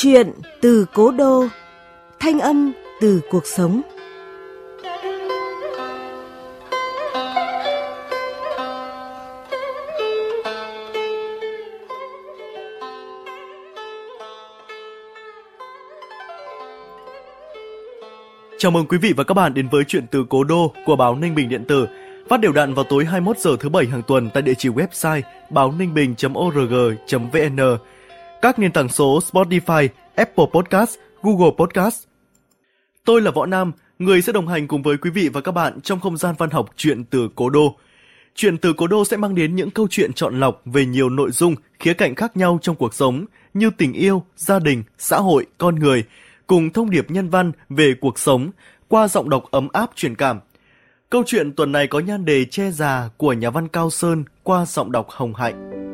Chuyện từ cố đô, thanh âm từ cuộc sống. Chào mừng quý vị và các bạn đến với chuyện từ Cố Đô của báo Ninh Bình điện tử, phát đều đặn vào tối 21 giờ thứ bảy hàng tuần tại địa chỉ website báo ninh bình.org.vn, các nền tảng số Spotify, Apple Podcast, Google Podcast. Tôi là Võ Nam, người sẽ đồng hành cùng với quý vị và các bạn trong không gian văn học chuyện từ Cố Đô. Chuyện từ Cố Đô sẽ mang đến những câu chuyện chọn lọc về nhiều nội dung, khía cạnh khác nhau trong cuộc sống như tình yêu, gia đình, xã hội, con người – cùng thông điệp nhân văn về cuộc sống qua giọng đọc ấm áp truyền cảm. Câu chuyện tuần này có nhan đề Che già của nhà văn Cao Sơn qua giọng đọc Hồng Hạnh.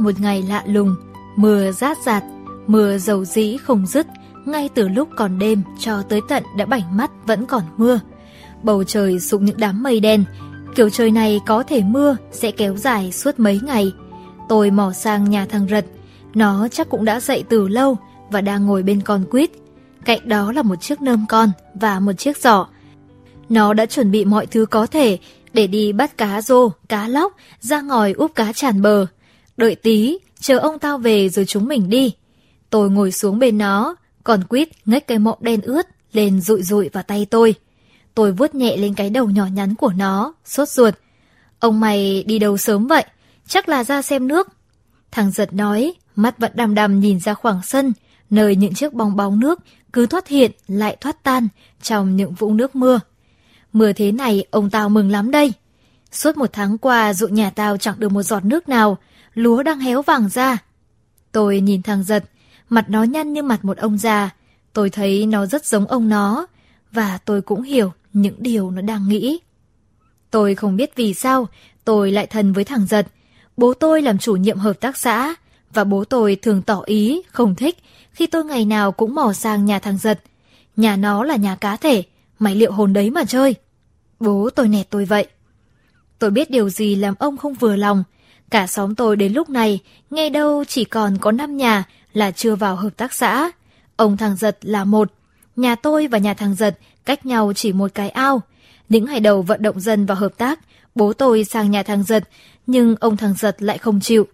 Một ngày lạ lùng, mưa rát rạt, mưa dầu dĩ không dứt, ngay từ lúc còn đêm cho tới tận đã bảnh mắt vẫn còn mưa. Bầu trời sụp những đám mây đen, Kiểu trời này có thể mưa sẽ kéo dài suốt mấy ngày. Tôi mò sang nhà thằng Rật, nó chắc cũng đã dậy từ lâu và đang ngồi bên con quýt. Cạnh đó là một chiếc nơm con và một chiếc giỏ. Nó đã chuẩn bị mọi thứ có thể để đi bắt cá rô, cá lóc, ra ngòi úp cá tràn bờ. Đợi tí, chờ ông tao về rồi chúng mình đi. Tôi ngồi xuống bên nó, còn quýt ngách cái mọng đen ướt lên rụi rụi vào tay tôi. Tôi vuốt nhẹ lên cái đầu nhỏ nhắn của nó, sốt ruột. Ông mày đi đâu sớm vậy? Chắc là ra xem nước. Thằng giật nói, mắt vẫn đăm đăm nhìn ra khoảng sân, nơi những chiếc bong bóng nước cứ thoát hiện lại thoát tan trong những vũng nước mưa. Mưa thế này ông tao mừng lắm đây. Suốt một tháng qua ruộng nhà tao chẳng được một giọt nước nào, lúa đang héo vàng ra. Tôi nhìn thằng giật, mặt nó nhăn như mặt một ông già. Tôi thấy nó rất giống ông nó, và tôi cũng hiểu những điều nó đang nghĩ. Tôi không biết vì sao tôi lại thân với thằng Giật. Bố tôi làm chủ nhiệm hợp tác xã và bố tôi thường tỏ ý không thích khi tôi ngày nào cũng mò sang nhà thằng Giật. Nhà nó là nhà cá thể, mày liệu hồn đấy mà chơi. Bố tôi nẹt tôi vậy. Tôi biết điều gì làm ông không vừa lòng. Cả xóm tôi đến lúc này, nghe đâu chỉ còn có 5 nhà là chưa vào hợp tác xã. Ông thằng Giật là một. Nhà tôi và nhà thằng Giật cách nhau chỉ một cái ao. Những ngày đầu vận động dân vào hợp tác, bố tôi sang nhà thằng Giật, nhưng ông thằng Giật lại không chịu.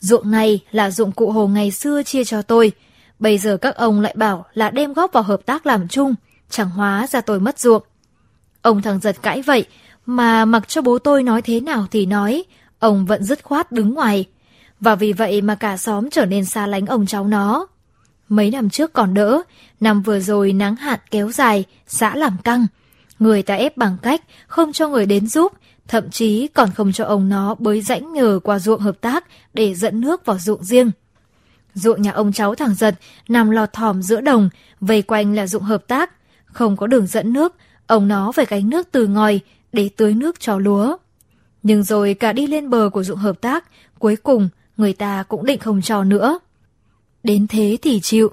Ruộng này là dụng cụ hồ ngày xưa chia cho tôi. Bây giờ các ông lại bảo là đem góp vào hợp tác làm chung, chẳng hóa ra tôi mất ruộng. Ông thằng Giật cãi vậy, mà mặc cho bố tôi nói thế nào thì nói, ông vẫn dứt khoát đứng ngoài. Và vì vậy mà cả xóm trở nên xa lánh ông cháu nó. Mấy năm trước còn đỡ, năm vừa rồi nắng hạn kéo dài, xã làm căng. Người ta ép bằng cách không cho người đến giúp, thậm chí còn không cho ông nó bới rãnh nhờ qua ruộng hợp tác để dẫn nước vào ruộng riêng. Ruộng nhà ông cháu thằng giật nằm lọt thỏm giữa đồng, vây quanh là ruộng hợp tác. Không có đường dẫn nước, ông nó phải gánh nước từ ngòi để tưới nước cho lúa. Nhưng rồi cả đi lên bờ của ruộng hợp tác, cuối cùng người ta cũng định không cho nữa. Đến thế thì chịu.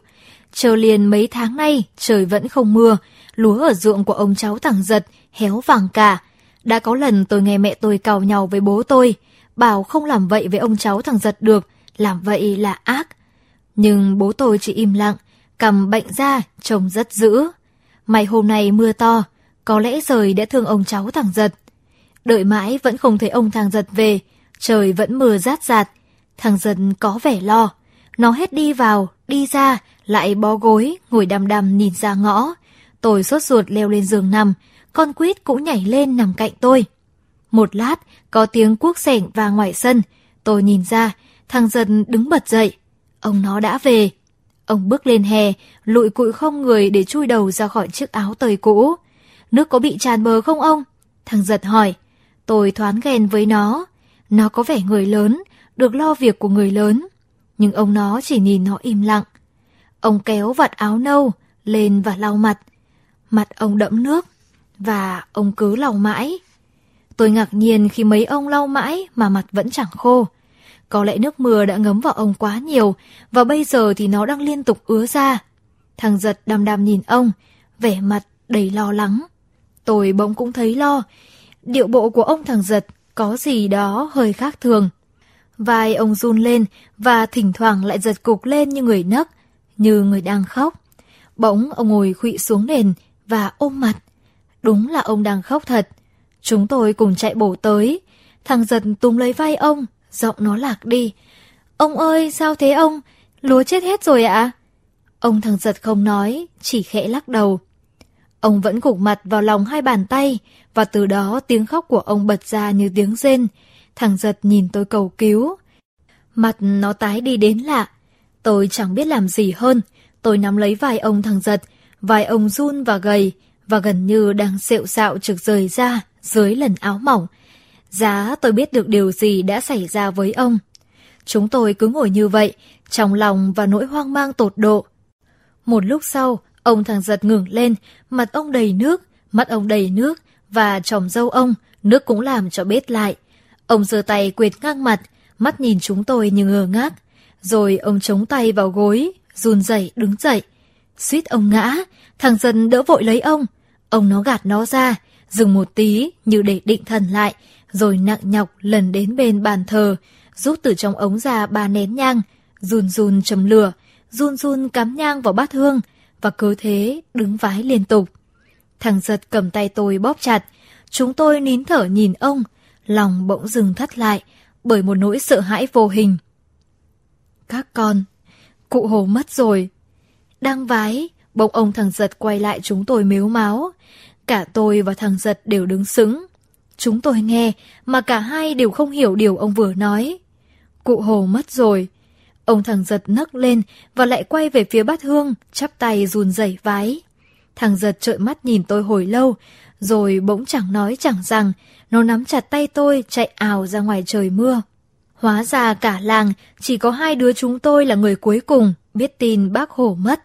Chờ liền mấy tháng nay trời vẫn không mưa, lúa ở ruộng của ông cháu thằng giật héo vàng cả. Đã có lần tôi nghe mẹ tôi cào nhau với bố tôi, bảo không làm vậy với ông cháu thằng giật được, làm vậy là ác. Nhưng bố tôi chỉ im lặng, cầm bệnh ra, trông rất dữ. May hôm nay mưa to, có lẽ trời đã thương ông cháu thằng giật. Đợi mãi vẫn không thấy ông thằng giật về, trời vẫn mưa rát rạt. Thằng giật có vẻ lo. Nó hết đi vào, đi ra, lại bó gối, ngồi đăm đăm nhìn ra ngõ. Tôi sốt ruột leo lên giường nằm, con quýt cũng nhảy lên nằm cạnh tôi. Một lát, có tiếng cuốc sẻng và ngoài sân. Tôi nhìn ra, thằng dần đứng bật dậy. Ông nó đã về. Ông bước lên hè, lụi cụi không người để chui đầu ra khỏi chiếc áo tơi cũ. Nước có bị tràn bờ không ông? Thằng giật hỏi. Tôi thoáng ghen với nó. Nó có vẻ người lớn, được lo việc của người lớn nhưng ông nó chỉ nhìn nó im lặng. Ông kéo vạt áo nâu lên và lau mặt. Mặt ông đẫm nước và ông cứ lau mãi. Tôi ngạc nhiên khi mấy ông lau mãi mà mặt vẫn chẳng khô. Có lẽ nước mưa đã ngấm vào ông quá nhiều và bây giờ thì nó đang liên tục ứa ra. Thằng giật đăm đăm nhìn ông, vẻ mặt đầy lo lắng. Tôi bỗng cũng thấy lo điệu bộ của ông thằng giật có gì đó hơi khác thường. Vai ông run lên và thỉnh thoảng lại giật cục lên như người nấc, như người đang khóc. Bỗng ông ngồi khuỵu xuống nền và ôm mặt. Đúng là ông đang khóc thật. Chúng tôi cùng chạy bổ tới. Thằng giật túm lấy vai ông, giọng nó lạc đi. Ông ơi, sao thế ông? Lúa chết hết rồi ạ? Ông thằng giật không nói, chỉ khẽ lắc đầu. Ông vẫn gục mặt vào lòng hai bàn tay, và từ đó tiếng khóc của ông bật ra như tiếng rên. Thằng giật nhìn tôi cầu cứu. Mặt nó tái đi đến lạ. Tôi chẳng biết làm gì hơn. Tôi nắm lấy vai ông thằng giật, vai ông run và gầy, và gần như đang sẹo sạo trực rời ra dưới lần áo mỏng. Giá tôi biết được điều gì đã xảy ra với ông. Chúng tôi cứ ngồi như vậy, trong lòng và nỗi hoang mang tột độ. Một lúc sau, ông thằng giật ngừng lên, mặt ông đầy nước, mắt ông đầy nước, và tròm dâu ông, nước cũng làm cho bết lại. Ông giơ tay quệt ngang mặt, mắt nhìn chúng tôi như ngơ ngác. Rồi ông chống tay vào gối, run rẩy đứng dậy. Suýt ông ngã, thằng dân đỡ vội lấy ông. Ông nó gạt nó ra, dừng một tí như để định thần lại, rồi nặng nhọc lần đến bên bàn thờ, rút từ trong ống ra ba nén nhang, run run châm lửa, run run cắm nhang vào bát hương, và cứ thế đứng vái liên tục. Thằng giật cầm tay tôi bóp chặt, chúng tôi nín thở nhìn ông, lòng bỗng dừng thắt lại bởi một nỗi sợ hãi vô hình. Các con, cụ hồ mất rồi. Đang vái, bỗng ông thằng giật quay lại chúng tôi mếu máu. Cả tôi và thằng giật đều đứng sững. Chúng tôi nghe, mà cả hai đều không hiểu điều ông vừa nói. Cụ hồ mất rồi. Ông thằng giật nấc lên và lại quay về phía bát hương, chắp tay run rẩy vái. Thằng giật trợn mắt nhìn tôi hồi lâu, rồi bỗng chẳng nói chẳng rằng, nó nắm chặt tay tôi chạy ảo ra ngoài trời mưa. Hóa ra cả làng chỉ có hai đứa chúng tôi là người cuối cùng biết tin bác Hổ mất.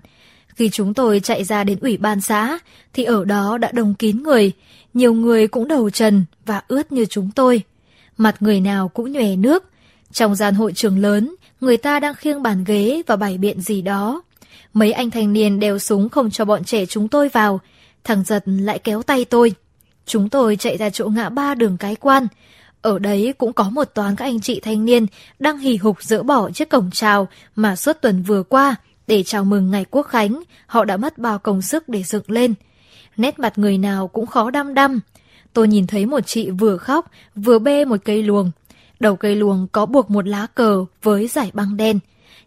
Khi chúng tôi chạy ra đến ủy ban xã thì ở đó đã đông kín người, nhiều người cũng đầu trần và ướt như chúng tôi. Mặt người nào cũng nhòe nước. Trong gian hội trường lớn, người ta đang khiêng bàn ghế và bày biện gì đó. Mấy anh thanh niên đeo súng không cho bọn trẻ chúng tôi vào. Thằng giật lại kéo tay tôi. Chúng tôi chạy ra chỗ ngã ba đường cái quan. Ở đấy cũng có một toán các anh chị thanh niên đang hì hục dỡ bỏ chiếc cổng chào mà suốt tuần vừa qua để chào mừng ngày quốc khánh, họ đã mất bao công sức để dựng lên. Nét mặt người nào cũng khó đăm đăm. Tôi nhìn thấy một chị vừa khóc, vừa bê một cây luồng. Đầu cây luồng có buộc một lá cờ với giải băng đen.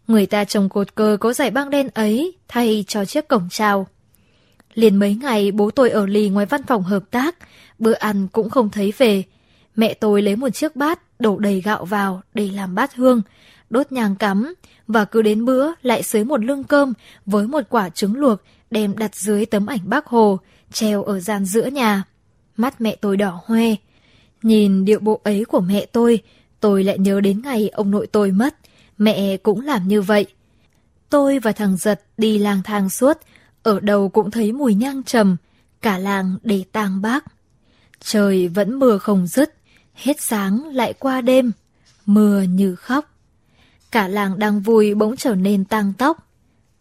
Người ta trồng cột cờ có giải băng đen ấy thay cho chiếc cổng chào. Liền mấy ngày bố tôi ở lì ngoài văn phòng hợp tác, bữa ăn cũng không thấy về. Mẹ tôi lấy một chiếc bát đổ đầy gạo vào để làm bát hương, đốt nhang cắm và cứ đến bữa lại xới một lưng cơm với một quả trứng luộc đem đặt dưới tấm ảnh bác Hồ, treo ở gian giữa nhà. Mắt mẹ tôi đỏ hoe. Nhìn điệu bộ ấy của mẹ tôi, tôi lại nhớ đến ngày ông nội tôi mất. Mẹ cũng làm như vậy. Tôi và thằng Giật đi lang thang suốt, ở đâu cũng thấy mùi nhang trầm, cả làng để tang bác. Trời vẫn mưa không dứt, hết sáng lại qua đêm, mưa như khóc. Cả làng đang vui bỗng trở nên tang tóc.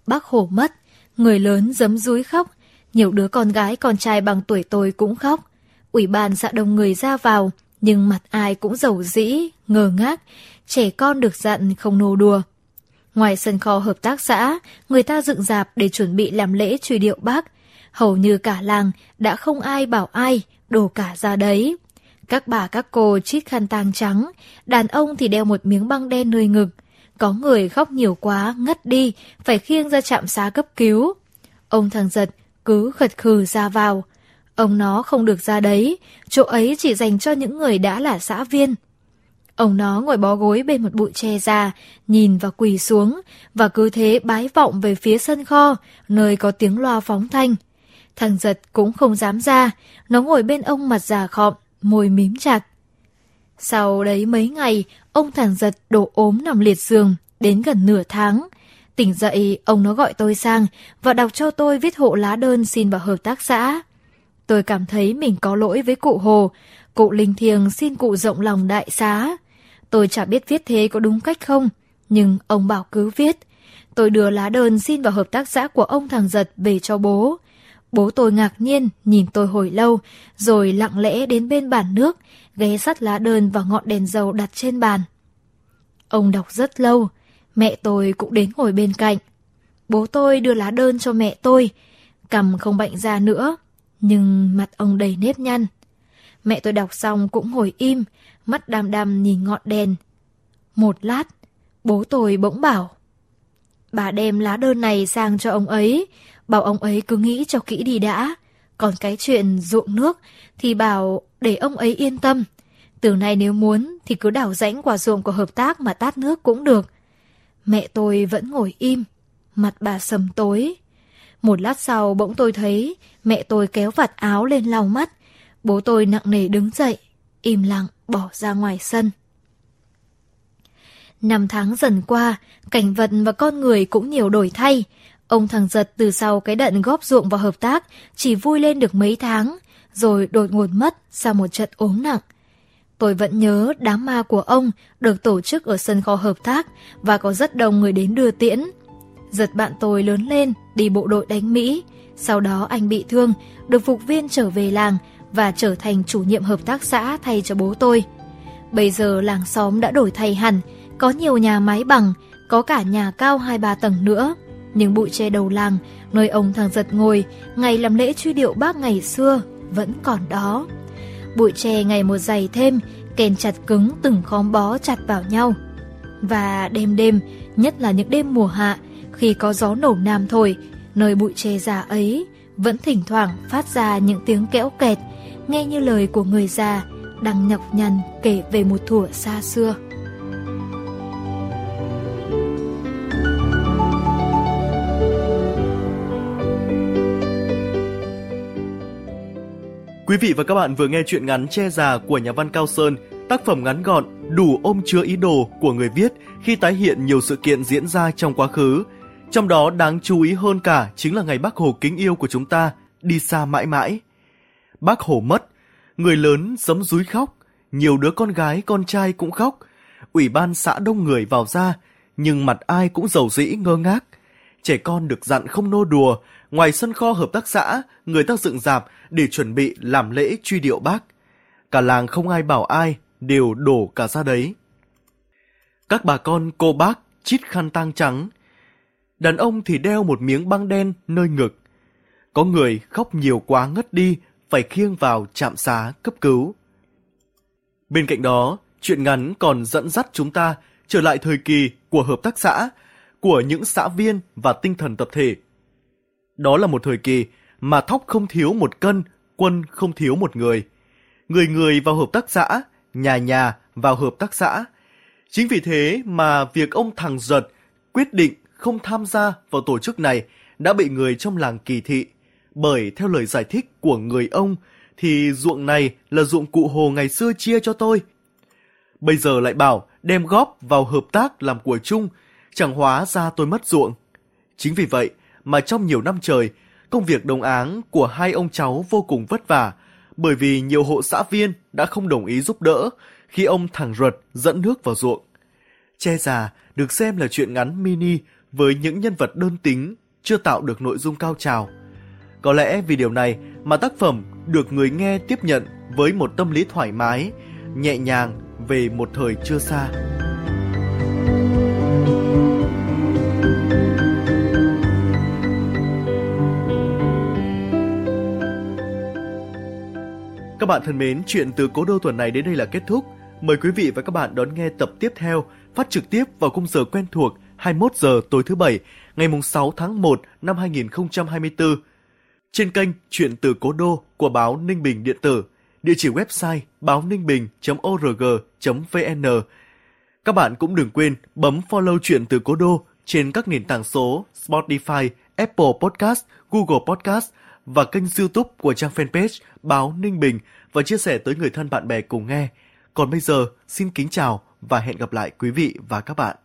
Bác hổ mất, người lớn giấm rúi khóc, nhiều đứa con gái con trai bằng tuổi tôi cũng khóc. Ủy ban xã đông người ra vào, nhưng mặt ai cũng giàu dĩ, ngờ ngác, trẻ con được dặn không nô đùa. Ngoài sân kho hợp tác xã, người ta dựng dạp để chuẩn bị làm lễ truy điệu bác. Hầu như cả làng đã không ai bảo ai, đổ cả ra đấy. Các bà các cô chít khăn tang trắng, đàn ông thì đeo một miếng băng đen nơi ngực. Có người khóc nhiều quá, ngất đi, phải khiêng ra trạm xá cấp cứu. Ông thằng giật cứ khật khừ ra vào. Ông nó không được ra đấy, chỗ ấy chỉ dành cho những người đã là xã viên. Ông nó ngồi bó gối bên một bụi tre già, nhìn và quỳ xuống, và cứ thế bái vọng về phía sân kho, nơi có tiếng loa phóng thanh. Thằng giật cũng không dám ra, nó ngồi bên ông mặt già khọm, môi mím chặt. Sau đấy mấy ngày, ông thằng giật đổ ốm nằm liệt giường, đến gần nửa tháng. Tỉnh dậy, ông nó gọi tôi sang và đọc cho tôi viết hộ lá đơn xin vào hợp tác xã. Tôi cảm thấy mình có lỗi với cụ Hồ, cụ Linh Thiêng xin cụ rộng lòng đại xá. Tôi chả biết viết thế có đúng cách không, nhưng ông bảo cứ viết. Tôi đưa lá đơn xin vào hợp tác xã của ông thằng giật về cho bố. Bố tôi ngạc nhiên nhìn tôi hồi lâu, rồi lặng lẽ đến bên bàn nước, ghé sắt lá đơn và ngọn đèn dầu đặt trên bàn. Ông đọc rất lâu, mẹ tôi cũng đến ngồi bên cạnh. Bố tôi đưa lá đơn cho mẹ tôi, cầm không bệnh ra nữa, nhưng mặt ông đầy nếp nhăn. Mẹ tôi đọc xong cũng ngồi im, mắt đăm đăm nhìn ngọn đèn. Một lát, bố tôi bỗng bảo. Bà đem lá đơn này sang cho ông ấy, bảo ông ấy cứ nghĩ cho kỹ đi đã. Còn cái chuyện ruộng nước thì bảo để ông ấy yên tâm. Từ nay nếu muốn thì cứ đảo rãnh quả ruộng của hợp tác mà tát nước cũng được. Mẹ tôi vẫn ngồi im, mặt bà sầm tối. Một lát sau bỗng tôi thấy mẹ tôi kéo vạt áo lên lau mắt. Bố tôi nặng nề đứng dậy, im lặng bỏ ra ngoài sân. Năm tháng dần qua, cảnh vật và con người cũng nhiều đổi thay. Ông thằng giật từ sau cái đận góp ruộng vào hợp tác chỉ vui lên được mấy tháng, rồi đột ngột mất sau một trận ốm nặng. Tôi vẫn nhớ đám ma của ông được tổ chức ở sân kho hợp tác và có rất đông người đến đưa tiễn. Giật bạn tôi lớn lên, đi bộ đội đánh Mỹ. Sau đó anh bị thương, được phục viên trở về làng và trở thành chủ nhiệm hợp tác xã thay cho bố tôi. Bây giờ làng xóm đã đổi thay hẳn, có nhiều nhà máy bằng, có cả nhà cao 2-3 tầng nữa. Nhưng bụi tre đầu làng, nơi ông thằng giật ngồi, ngày làm lễ truy điệu bác ngày xưa, vẫn còn đó. Bụi tre ngày một dày thêm, kèn chặt cứng từng khóm bó chặt vào nhau. Và đêm đêm, nhất là những đêm mùa hạ, khi có gió nổ nam thổi, nơi bụi tre già ấy vẫn thỉnh thoảng phát ra những tiếng kẽo kẹt, nghe như lời của người già đang nhọc nhằn kể về một thủa xa xưa. Quý vị và các bạn vừa nghe chuyện ngắn Che già của nhà văn Cao Sơn, tác phẩm ngắn gọn, đủ ôm chứa ý đồ của người viết khi tái hiện nhiều sự kiện diễn ra trong quá khứ. Trong đó đáng chú ý hơn cả chính là ngày Bác Hồ kính yêu của chúng ta đi xa mãi mãi. Bác Hồ mất, người lớn giấm rúi khóc, nhiều đứa con gái con trai cũng khóc. Ủy ban xã đông người vào ra, nhưng mặt ai cũng giàu dĩ ngơ ngác. Trẻ con được dặn không nô đùa, ngoài sân kho hợp tác xã, người ta dựng dạp để chuẩn bị làm lễ truy điệu bác. Cả làng không ai bảo ai, đều đổ cả ra đấy. Các bà con cô bác chít khăn tang trắng. Đàn ông thì đeo một miếng băng đen nơi ngực. Có người khóc nhiều quá ngất đi, phải khiêng vào trạm xá cấp cứu. Bên cạnh đó, chuyện ngắn còn dẫn dắt chúng ta trở lại thời kỳ của hợp tác xã, của những xã viên và tinh thần tập thể. Đó là một thời kỳ mà thóc không thiếu một cân, quân không thiếu một người. Người người vào hợp tác xã, nhà nhà vào hợp tác xã. Chính vì thế mà việc ông thằng giật quyết định không tham gia vào tổ chức này đã bị người trong làng kỳ thị. Bởi theo lời giải thích của người ông thì ruộng này là ruộng cụ hồ ngày xưa chia cho tôi. Bây giờ lại bảo đem góp vào hợp tác làm của chung, chẳng hóa ra tôi mất ruộng. Chính vì vậy mà trong nhiều năm trời, công việc đồng áng của hai ông cháu vô cùng vất vả, bởi vì nhiều hộ xã viên đã không đồng ý giúp đỡ khi ông thẳng ruột dẫn nước vào ruộng. Che già được xem là chuyện ngắn mini với những nhân vật đơn tính, chưa tạo được nội dung cao trào. Có lẽ vì điều này mà tác phẩm được người nghe tiếp nhận với một tâm lý thoải mái, nhẹ nhàng về một thời chưa xa. Các bạn thân mến, chuyện từ cố đô tuần này đến đây là kết thúc. Mời quý vị và các bạn đón nghe tập tiếp theo phát trực tiếp vào khung giờ quen thuộc 21 giờ tối thứ bảy ngày 6 tháng 1 năm 2024 trên kênh Chuyện từ Cố Đô của báo Ninh Bình Điện tử, địa chỉ website báo ninh bình.org.vn. Các bạn cũng đừng quên bấm follow Chuyện từ Cố Đô trên các nền tảng số Spotify, Apple Podcast, Google Podcast và kênh YouTube của trang fanpage Báo Ninh Bình và chia sẻ tới người thân bạn bè cùng nghe. Còn bây giờ, xin kính chào và hẹn gặp lại quý vị và các bạn.